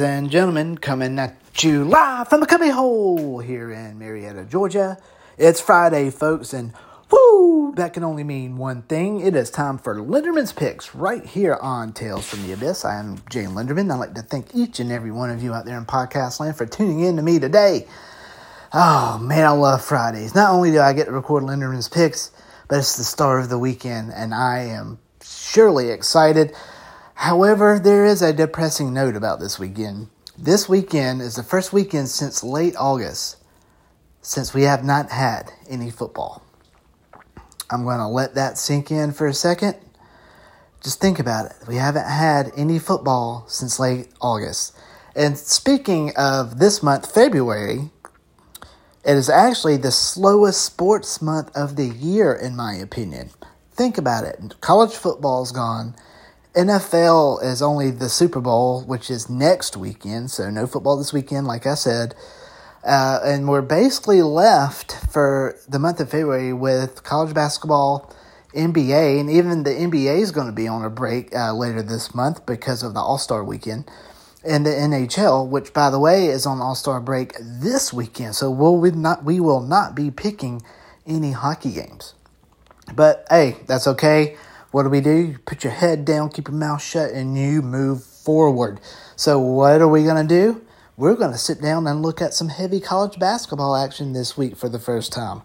Ladies and gentlemen, coming at you live from the cubby hole here in Marietta, Georgia. It's Friday, folks, and woo, that can only mean one thing. It is time for Linderman's Picks right here on Tales from the Abyss. I am Jane Linderman. I'd like to thank each and every one of you out there in podcast land for tuning in to me today. Oh, man, I love Fridays. Not only do I get to record Linderman's Picks, but it's the start of the weekend, and I am surely excited. However, there is a depressing note about this weekend. This weekend is the first weekend since late August since we have not had any football. I'm going to let that sink in for a second. Just think about it. We haven't had any football since late August. And speaking of this month, February, it is actually the slowest sports month of the year, in my opinion. Think about it. College football's gone. NFL is only the Super Bowl, which is next weekend, so no football this weekend, like I said. Uh, and we're basically left for the month of February with college basketball, NBA, and even the NBA is going to be on a break uh, later this month because of the All Star weekend. And the NHL, which by the way is on All Star break this weekend, so we'll we not we will not be picking any hockey games. But hey, that's okay what do we do? You put your head down, keep your mouth shut, and you move forward. So, what are we going to do? We're going to sit down and look at some heavy college basketball action this week for the first time.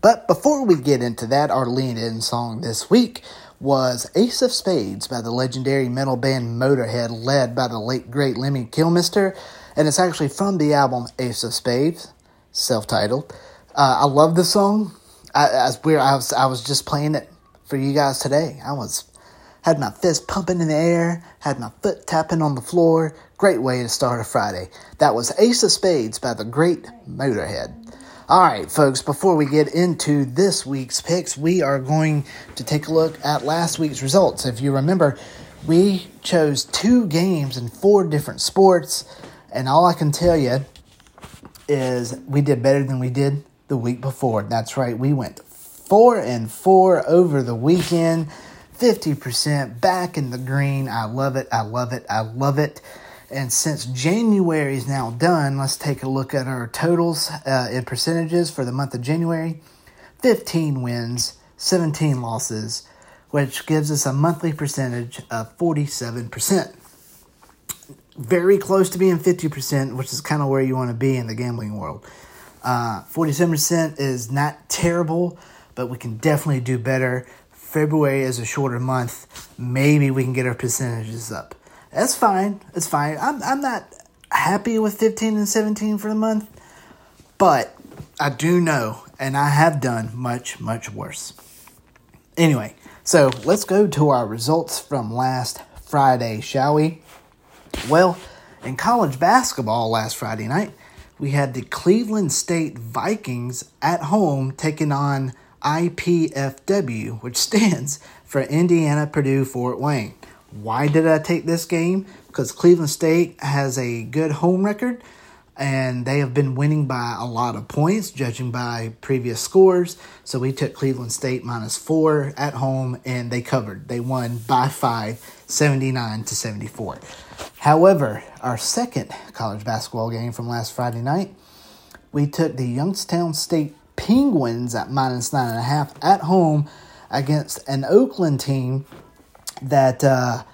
But before we get into that, our lean in song this week was Ace of Spades by the legendary metal band Motorhead, led by the late great Lemmy Kilmister. And it's actually from the album Ace of Spades, self titled. Uh, I love the song. I, I, was, I was just playing it for you guys today. I was had my fist pumping in the air, had my foot tapping on the floor. Great way to start a Friday. That was Ace of Spades by the great Motorhead. All right, folks, before we get into this week's picks, we are going to take a look at last week's results. If you remember, we chose two games in four different sports, and all I can tell you is we did better than we did the week before. That's right, we went four and four over the weekend. 50% back in the green. I love it. I love it. I love it. And since January is now done, let's take a look at our totals uh, in percentages for the month of January 15 wins, 17 losses, which gives us a monthly percentage of 47%. Very close to being 50%, which is kind of where you want to be in the gambling world. Uh, 47% is not terrible but we can definitely do better. February is a shorter month. Maybe we can get our percentages up. That's fine. It's fine. I'm, I'm not happy with 15 and 17 for the month, but I do know, and I have done much, much worse. Anyway, so let's go to our results from last Friday, shall we? Well, in college basketball last Friday night, we had the Cleveland State Vikings at home taking on IPFW, which stands for Indiana Purdue Fort Wayne. Why did I take this game? Because Cleveland State has a good home record and they have been winning by a lot of points, judging by previous scores. So we took Cleveland State minus four at home and they covered. They won by five, 79 to 74. However, our second college basketball game from last Friday night, we took the Youngstown State Penguins at minus nine and a half at home against an Oakland team that uh,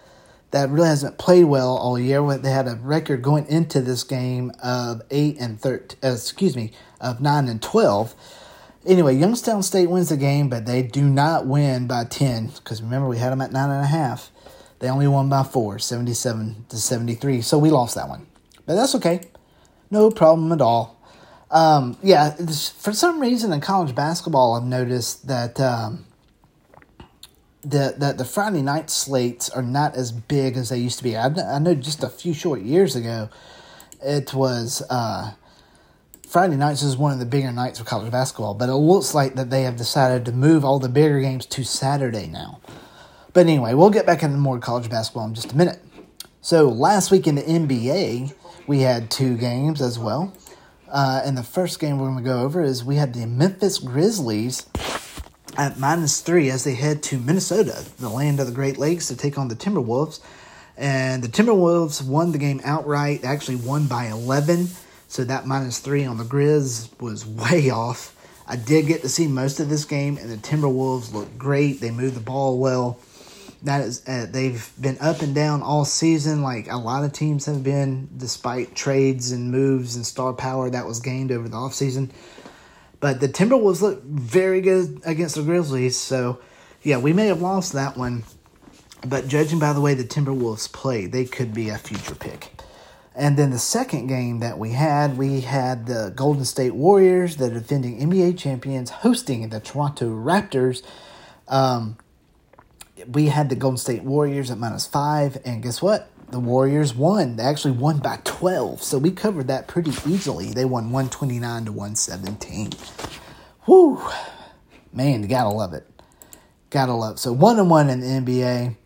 that really hasn't played well all year. They had a record going into this game of eight and thirteen. Uh, excuse me, of nine and twelve. Anyway, Youngstown State wins the game, but they do not win by ten because remember we had them at nine and a half. They only won by four, 77 to 73. So we lost that one. But that's okay. No problem at all. Um, yeah, for some reason in college basketball, I've noticed that um, that that the Friday night slates are not as big as they used to be. I, I know just a few short years ago, it was uh, Friday nights is one of the bigger nights for college basketball, but it looks like that they have decided to move all the bigger games to Saturday now. But anyway, we'll get back into more college basketball in just a minute. So last week in the NBA, we had two games as well. Uh, and the first game we're going to go over is we had the Memphis Grizzlies at minus three as they head to Minnesota, the land of the Great Lakes, to take on the Timberwolves. And the Timberwolves won the game outright, actually won by 11. So that minus three on the Grizz was way off. I did get to see most of this game, and the Timberwolves looked great. They moved the ball well. That is, uh, they've been up and down all season, like a lot of teams have been, despite trades and moves and star power that was gained over the offseason. But the Timberwolves look very good against the Grizzlies, so yeah, we may have lost that one. But judging by the way the Timberwolves played, they could be a future pick. And then the second game that we had, we had the Golden State Warriors, the defending NBA champions, hosting the Toronto Raptors. Um, we had the Golden State Warriors at minus five, and guess what? The Warriors won. They actually won by 12, so we covered that pretty easily. They won 129 to 117. Whoo! Man, you gotta love it. Gotta love it. So, one and one in the NBA.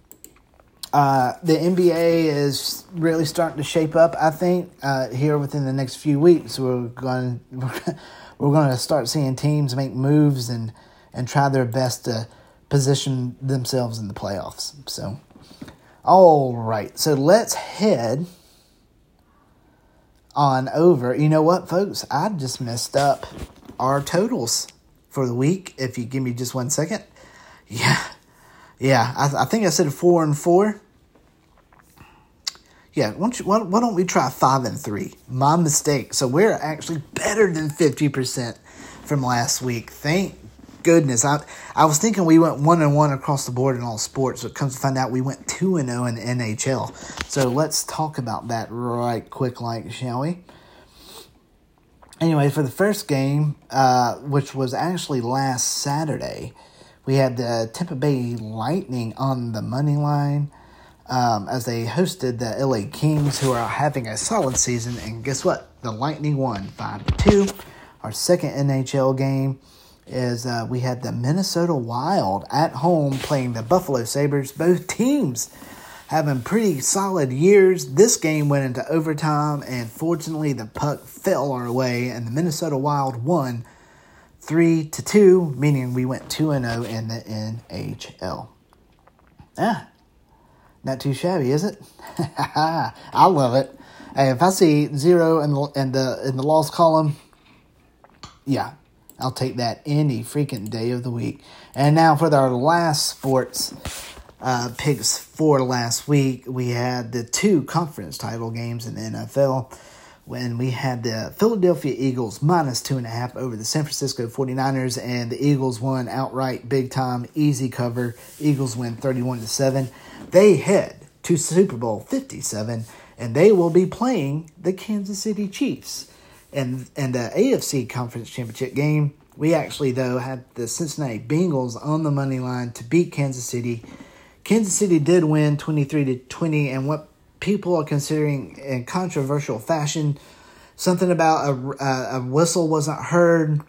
Uh, the NBA is really starting to shape up. I think uh, here within the next few weeks, we're going we're going to start seeing teams make moves and and try their best to position themselves in the playoffs. So, all right, so let's head on over. You know what, folks? I just messed up our totals for the week. If you give me just one second, yeah. Yeah, I, I think I said four and four. Yeah, why don't, you, why, why don't we try five and three? My mistake. So we're actually better than 50% from last week. Thank goodness. I I was thinking we went one and one across the board in all sports. But comes to find out we went two and zero oh in the NHL. So let's talk about that right quick, like shall we? Anyway, for the first game, uh, which was actually last Saturday, we had the Tampa Bay Lightning on the money line um, as they hosted the LA Kings, who are having a solid season. And guess what? The Lightning won 5 to 2. Our second NHL game is uh, we had the Minnesota Wild at home playing the Buffalo Sabres. Both teams having pretty solid years. This game went into overtime, and fortunately, the puck fell our way, and the Minnesota Wild won three to two, meaning we went two and zero oh in the NHL. Ah, not too shabby, is it? I love it. Hey, if I see zero in the in the in the loss column, yeah, I'll take that any freaking day of the week. And now for our last sports uh, picks for last week, we had the two conference title games in the NFL when we had the Philadelphia Eagles minus two and a half over the San Francisco 49ers, and the Eagles won outright big time, easy cover. Eagles win 31 to 7. They head to Super Bowl 57, and they will be playing the Kansas City Chiefs. And, and the AFC Conference Championship game, we actually, though, had the Cincinnati Bengals on the money line to beat Kansas City. Kansas City did win 23 to 20, and what people are considering in controversial fashion. Something about a, a, a whistle wasn't heard.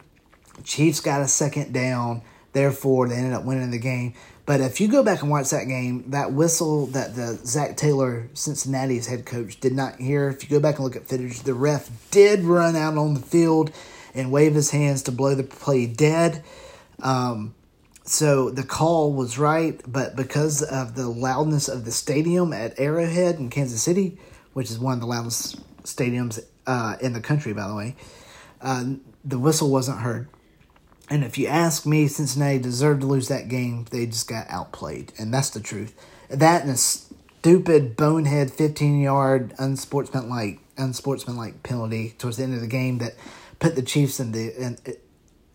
Chiefs got a second down, therefore they ended up winning the game. But if you go back and watch that game, that whistle that the Zac Taylor, Cincinnati's head coach, did not hear. If you go back and look at footage, the ref did run out on the field and wave his hands to blow the play dead. Um, so the call was right, but because of the loudness of the stadium at Arrowhead in Kansas City, which is one of the loudest stadiums uh, in the country, by the way, uh, the whistle wasn't heard. And if you ask me, Cincinnati deserved to lose that game. They just got outplayed, and that's the truth. That and a stupid bonehead 15 yard unsportsmanlike unsportsmanlike penalty towards the end of the game that put the Chiefs in the in,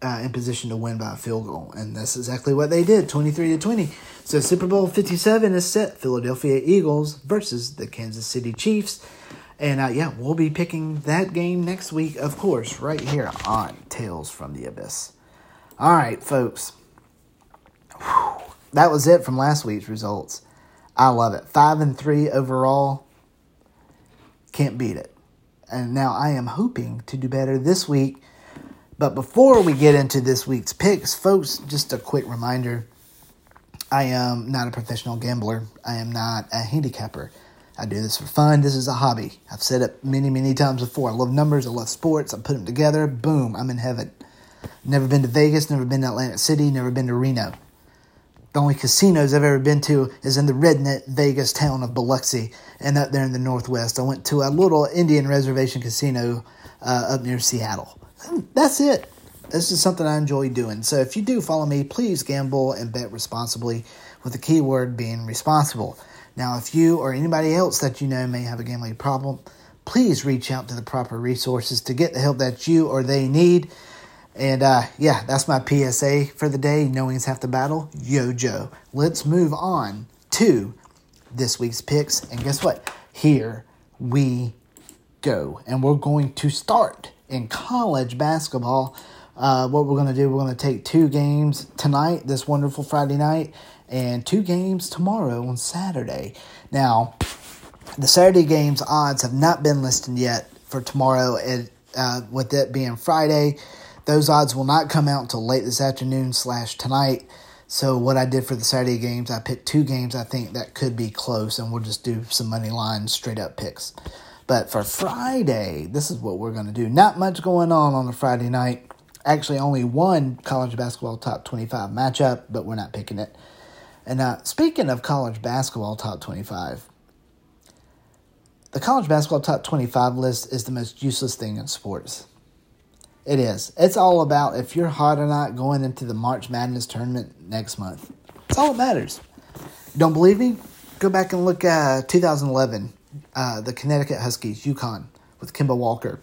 uh, in position to win by a field goal, and that's exactly what they did, twenty three to twenty. So Super Bowl fifty seven is set: Philadelphia Eagles versus the Kansas City Chiefs, and uh, yeah, we'll be picking that game next week, of course, right here on Tales from the Abyss. All right, folks, Whew. that was it from last week's results. I love it. Five and three overall. Can't beat it. And now I am hoping to do better this week but before we get into this week's picks, folks, just a quick reminder I am not a professional gambler, I am not a handicapper. I do this for fun. This is a hobby. I've said it many, many times before. I love numbers. I love sports. I put them together. Boom, I'm in heaven. Never been to Vegas. Never been to Atlantic City. Never been to Reno. The only casinos I've ever been to is in the redneck Vegas town of Biloxi and up there in the Northwest. I went to a little Indian reservation casino uh, up near Seattle. That's it. This is something I enjoy doing. So if you do follow me, please gamble and bet responsibly, with the key word being responsible. Now, if you or anybody else that you know may have a gambling problem, please reach out to the proper resources to get the help that you or they need. And uh, yeah, that's my PSA for the day. Knowing's half the battle. Yo, Joe. Let's move on to this week's picks. And guess what? Here we go. And we're going to start in college basketball. Uh, what we're going to do, we're going to take two games tonight, this wonderful Friday night, and two games tomorrow on Saturday. Now, the Saturday games odds have not been listed yet for tomorrow, and uh, with it being Friday, those odds will not come out until late this afternoon slash tonight. So what I did for the Saturday games, I picked two games I think that could be close, and we'll just do some money line straight up picks. But for Friday, this is what we're going to do. Not much going on on a Friday night. Actually, only one college basketball top 25 matchup, but we're not picking it. And uh, speaking of college basketball top 25, the college basketball top 25 list is the most useless thing in sports. It is. It's all about if you're hot or not going into the March Madness tournament next month. It's all that matters. Don't believe me? Go back and look at uh, 2011, uh, the Connecticut Huskies, UConn, with Kemba Walker.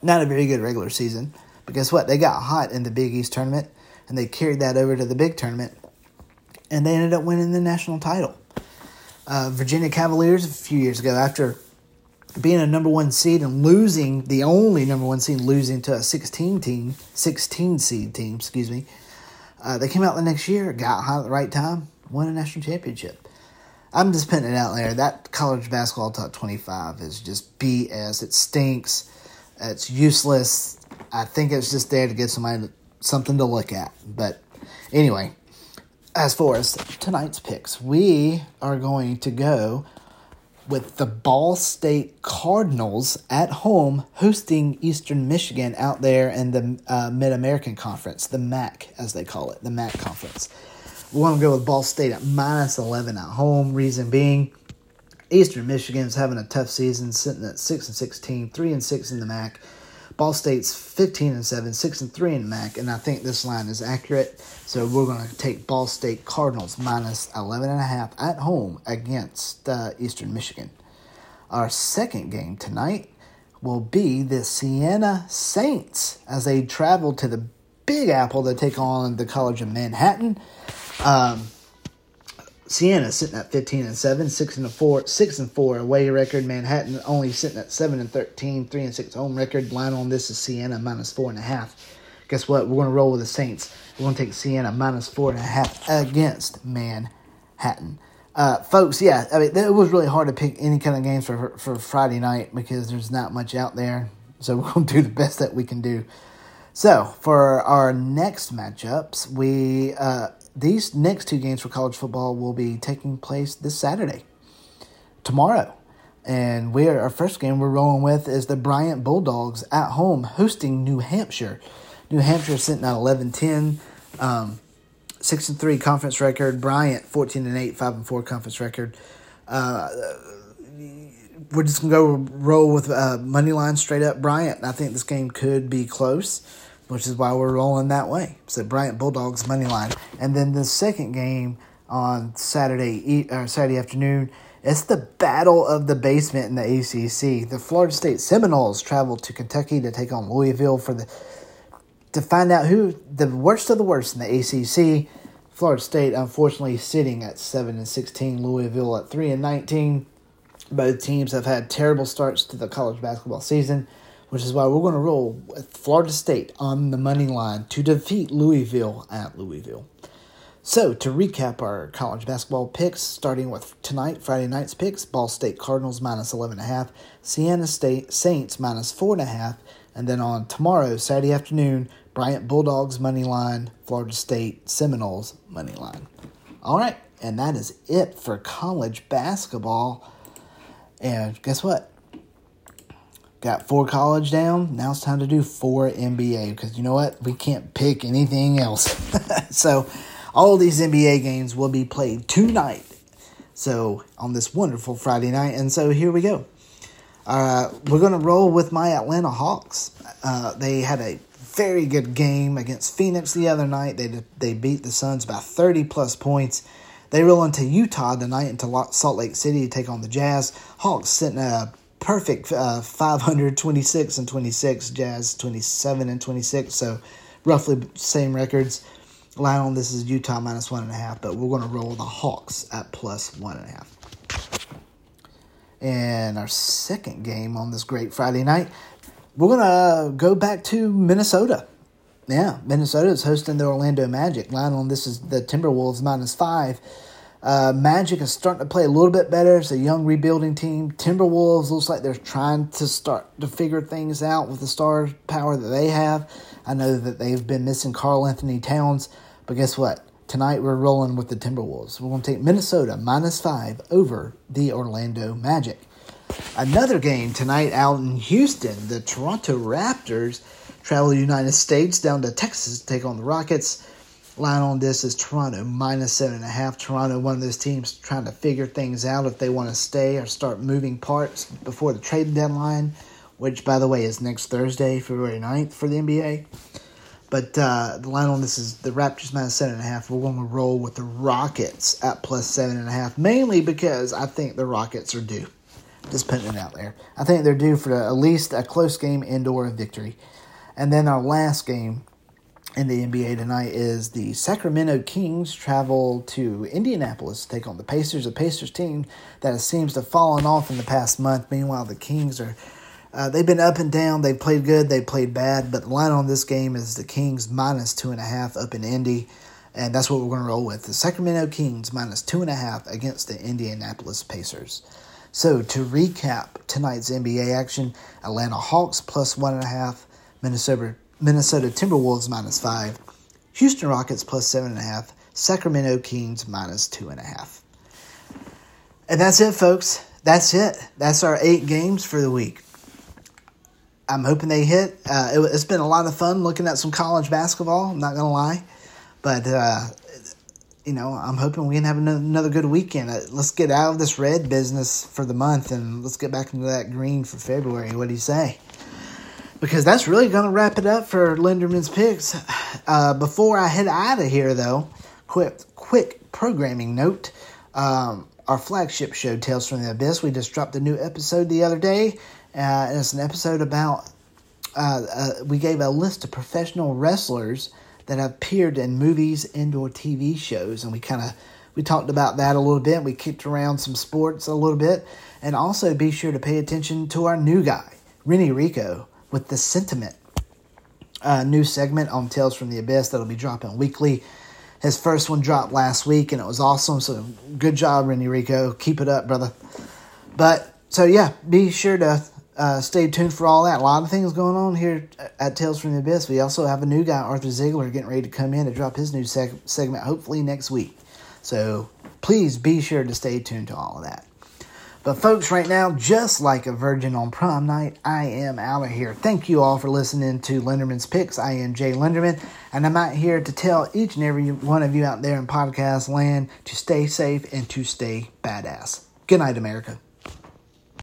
Not a very good regular season, but guess what? They got hot in the Big East tournament, and they carried that over to the big tournament, and they ended up winning the national title. Uh, Virginia Cavaliers a few years ago, after being a number one seed and losing the only number one seed, losing to a 16 team, 16 seed team, excuse me. Uh, they came out the next year, got hot at the right time, won a national championship. I'm just putting it out there. That college basketball top 25 is just BS. It stinks. It's useless. I think it's just there to get somebody something to look at. But anyway, as for us tonight's picks, we are going to go with the Ball State Cardinals at home hosting Eastern Michigan out there in the uh, Mid American Conference, the MAC as they call it, the MAC Conference. We want to go with Ball State at minus 11 at home. Reason being, Eastern Michigan is having a tough season, sitting at 6 and 16, 3 and 6 in the MAC. Ball State's 15 and 7, 6 and 3 in MAC, and I think this line is accurate. So we're going to take Ball State Cardinals minus 11 and a half at home against uh, Eastern Michigan. Our second game tonight will be the Siena Saints as they travel to the Big Apple to take on the College of Manhattan. Um, Siena sitting at 15 and 7, 6 and 4, 6 and 4 away record. Manhattan only sitting at 7 and 13, 3 and 6 home record. Line on this is Siena minus 4.5. Guess what? We're going to roll with the Saints. We're going to take Siena minus 4.5 against Manhattan. Uh, folks, yeah, I mean, it was really hard to pick any kind of games for, for Friday night because there's not much out there. So we're going to do the best that we can do. So for our next matchups, we uh, these next two games for college football will be taking place this Saturday, tomorrow. And we're our first game we're rolling with is the Bryant Bulldogs at home hosting New Hampshire. New Hampshire sitting at 11-10, um, 6 and 3 conference record. Bryant 14 and 8, 5 and 4 conference record. Uh, we're just gonna go roll with uh, money line straight up Bryant. I think this game could be close which is why we're rolling that way. So Bryant Bulldogs money line, and then the second game on Saturday or Saturday afternoon. It's the battle of the basement in the ACC. The Florida State Seminoles travel to Kentucky to take on Louisville for the to find out who the worst of the worst in the ACC. Florida State, unfortunately, sitting at seven and sixteen. Louisville at three and nineteen. Both teams have had terrible starts to the college basketball season which is why we're going to roll with Florida State on the money line to defeat Louisville at Louisville. So, to recap our college basketball picks, starting with tonight, Friday night's picks Ball State Cardinals minus 11.5, Siena State Saints minus 4.5, and then on tomorrow, Saturday afternoon, Bryant Bulldogs money line, Florida State Seminoles money line. All right, and that is it for college basketball. And guess what? Got four college down. Now it's time to do four NBA because you know what? We can't pick anything else. so, All these NBA games will be played tonight. So, on this wonderful Friday night. And so, here we go. Uh, we're going to roll with my Atlanta Hawks. Uh, they had a very good game against Phoenix the other night. They they beat the Suns by 30 plus points. They roll into Utah tonight into Salt Lake City to take on the Jazz. Hawks sitting a perfect uh, 526 and 26. Jazz 27 and 26. So roughly same records. Line on this is Utah minus one and a half, but we're going to roll the Hawks at plus one and a half. And our second game on this great Friday night, we're going to go back to Minnesota. Yeah, Minnesota is hosting the Orlando Magic. Line on this is the Timberwolves minus five. Uh, Magic is starting to play a little bit better. It's a young rebuilding team. Timberwolves looks like they're trying to start to figure things out with the star power that they have. I know that they've been missing Karl-Anthony Towns, but guess what? Tonight we're rolling with the Timberwolves. We're going to take Minnesota minus five over the Orlando Magic. Another game tonight out in Houston. The Toronto Raptors travel the United States down to Texas to take on the Rockets. Line on this is Toronto minus seven and a half. Toronto, one of those teams trying to figure things out if they want to stay or start moving parts before the trade deadline, which, by the way, is next Thursday, February 9th for the NBA. But uh, the line on this is the Raptors minus seven and a half. We're going to roll with the Rockets at plus seven and a half, mainly because I think the Rockets are due. Just putting it out there. I think they're due for at least a close game indoor victory. And then our last game in the NBA tonight is the Sacramento Kings travel to Indianapolis to take on the Pacers, a Pacers team that seems to have fallen off in the past month. Meanwhile, the Kings are uh, they've been up and down. They've played good, they've played bad, but the line on this game is the Kings minus two and a half up in Indy, and that's what we're going to roll with. The Sacramento Kings minus two and a half against the Indianapolis Pacers. So to recap tonight's NBA action, Atlanta Hawks plus one and a half, Minnesota Minnesota Timberwolves minus five, Houston Rockets plus seven and a half, Sacramento Kings minus two and a half. And that's it, folks. That's it. That's our eight games for the week. I'm hoping they hit. Uh, it, has been a lot of fun looking at some college basketball. I'm not gonna lie, but uh, you know, I'm hoping we can have another good weekend. Uh, let's get out of this red business for the month and let's get back into that green for February. What do you say? Because that's really going to wrap it up for Linderman's picks. Uh, before I head out of here, though, quick quick programming note. Um, our flagship show, Tales from the Abyss, we just dropped a new episode the other day. Uh, and it's an episode about, uh, uh, we gave a list of professional wrestlers that appeared in movies and or TV shows. And we kind of, we talked about that a little bit. We kicked around some sports a little bit. And also be sure to pay attention to our new guy, Rennie Rico with the sentiment. Uh, new segment on Tales from the Abyss that'll be dropping weekly. His first one dropped last week and it was awesome. So good job, Rennie Rico. Keep it up, brother. But so yeah, be sure to uh, stay tuned for all that. A lot of things going on here at Tales from the Abyss. We also have a new guy, Arthur Ziegler, getting ready to come in to drop his new seg- segment hopefully next week. So please be sure to stay tuned to all of that. But, folks, right now, just like a virgin on prom night, I am out of here. Thank you all for listening to Linderman's Picks. I am Jay Linderman, and I'm out here to tell each and every one of you out there in podcast land to stay safe and to stay badass. Good night, America.